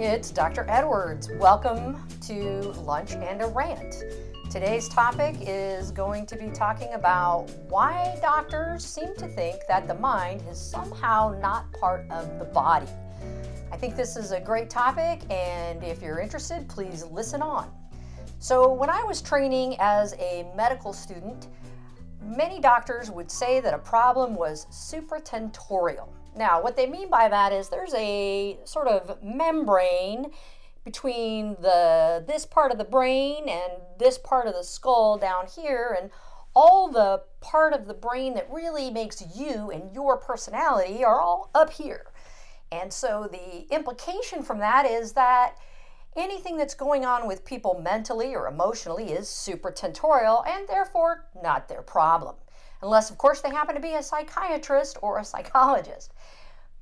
It's Dr. Edwards. Welcome to Lunch and a Rant. Today's topic is going to be talking about why doctors seem to think that the mind is somehow not part of the body. I think this is a great topic, and if you're interested, please listen on. So, when I was training as a medical student, many doctors would say that a problem was supratentorial. Now, what they mean by that is there's a sort of membrane between the this part of the brain and this part of the skull down here and all the part of the brain that really makes you and your personality are all up here. And so the implication from that is that anything that's going on with people mentally or emotionally is supratentorial and therefore not their problem unless, of course, they happen to be a psychiatrist or a psychologist.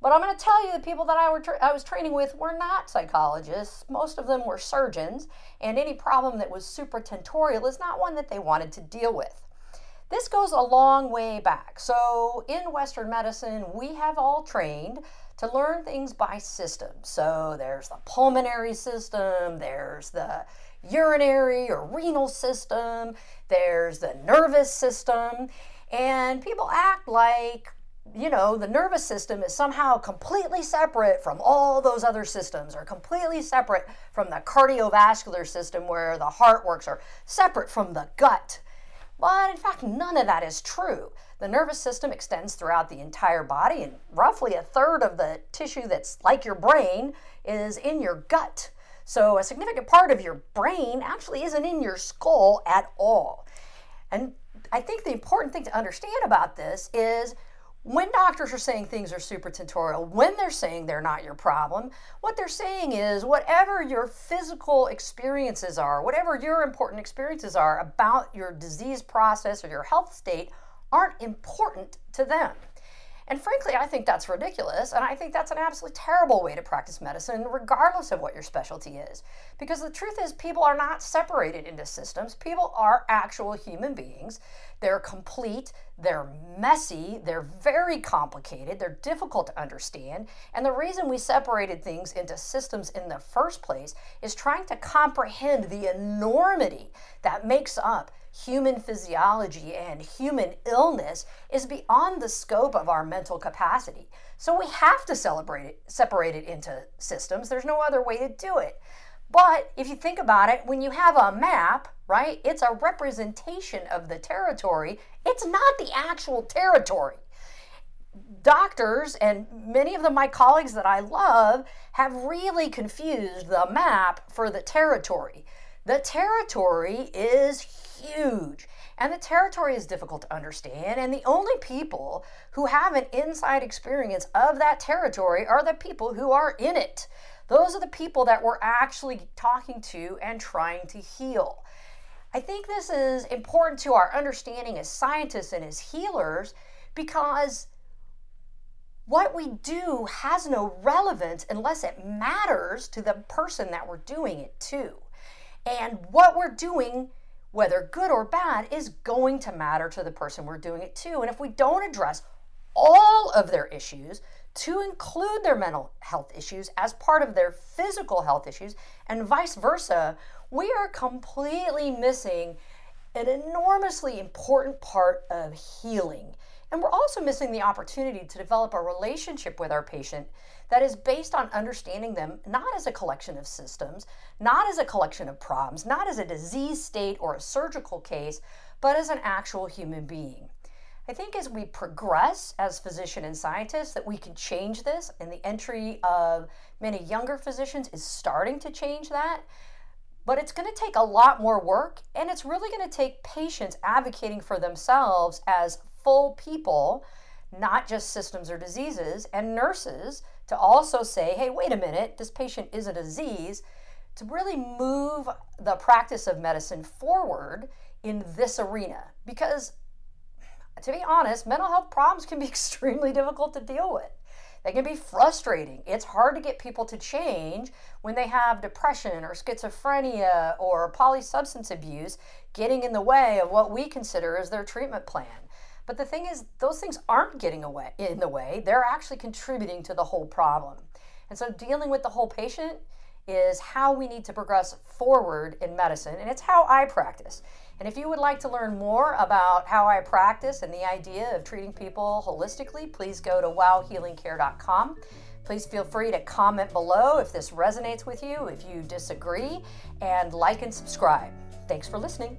But I'm going to tell you the people that I, were tra- I was training with were not psychologists. Most of them were surgeons, and any problem that was supratentorial is not one that they wanted to deal with. This goes a long way back. So, in Western medicine, we have all trained to learn things by systems. So, there's the pulmonary system, there's the urinary or renal system, there's the nervous system. And people act like, you know, the nervous system is somehow completely separate from all those other systems, or completely separate from the cardiovascular system where the heart works, or separate from the gut. But in fact, none of that is true. The nervous system extends throughout the entire body, and roughly a third of the tissue that's like your brain is in your gut. So, a significant part of your brain actually isn't in your skull at all. And I think the important thing to understand about this is when doctors are saying things are supratentorial, when they're saying they're not your problem, what they're saying is whatever your physical experiences are, whatever your important experiences are about your disease process or your health state aren't important to them. And frankly, I think that's ridiculous, and I think that's an absolutely terrible way to practice medicine, regardless of what your specialty is. Because the truth is, people are not separated into systems, people are actual human beings. They're complete, they're messy, they're very complicated, they're difficult to understand. And the reason we separated things into systems in the first place is trying to comprehend the enormity that makes up human physiology and human illness is beyond the scope of our mental capacity. So we have to celebrate it, separate it into systems. There's no other way to do it. But if you think about it, when you have a map, right, it's a representation of the territory. It's not the actual territory. Doctors and many of them, my colleagues that I love, have really confused the map for the territory. The territory is huge. And the territory is difficult to understand, and the only people who have an inside experience of that territory are the people who are in it. Those are the people that we're actually talking to and trying to heal. I think this is important to our understanding as scientists and as healers because what we do has no relevance unless it matters to the person that we're doing it to. And what we're doing whether good or bad, is going to matter to the person we're doing it to. And if we don't address all of their issues, to include their mental health issues as part of their physical health issues, and vice versa, we are completely missing an enormously important part of healing. And we're also missing the opportunity to develop a relationship with our patient that is based on understanding them not as a collection of systems, not as a collection of problems, not as a disease state or a surgical case, but as an actual human being. I think as we progress as physician and scientists that we can change this and the entry of many younger physicians is starting to change that. But it's going to take a lot more work and it's really going to take patients advocating for themselves as full people, not just systems or diseases, and nurses to also say, hey, wait a minute, this patient is a disease, to really move the practice of medicine forward in this arena. Because, to be honest, mental health problems can be extremely difficult to deal with. They can be frustrating. It's hard to get people to change when they have depression or schizophrenia or polysubstance abuse getting in the way of what we consider as their treatment plan. But the thing is, those things aren't getting away in the way. They're actually contributing to the whole problem. And so dealing with the whole patient is how we need to progress forward in medicine, and it's how I practice. And if you would like to learn more about how I practice and the idea of treating people holistically, please go to wowhealingcare.com. Please feel free to comment below if this resonates with you, if you disagree, and like and subscribe. Thanks for listening.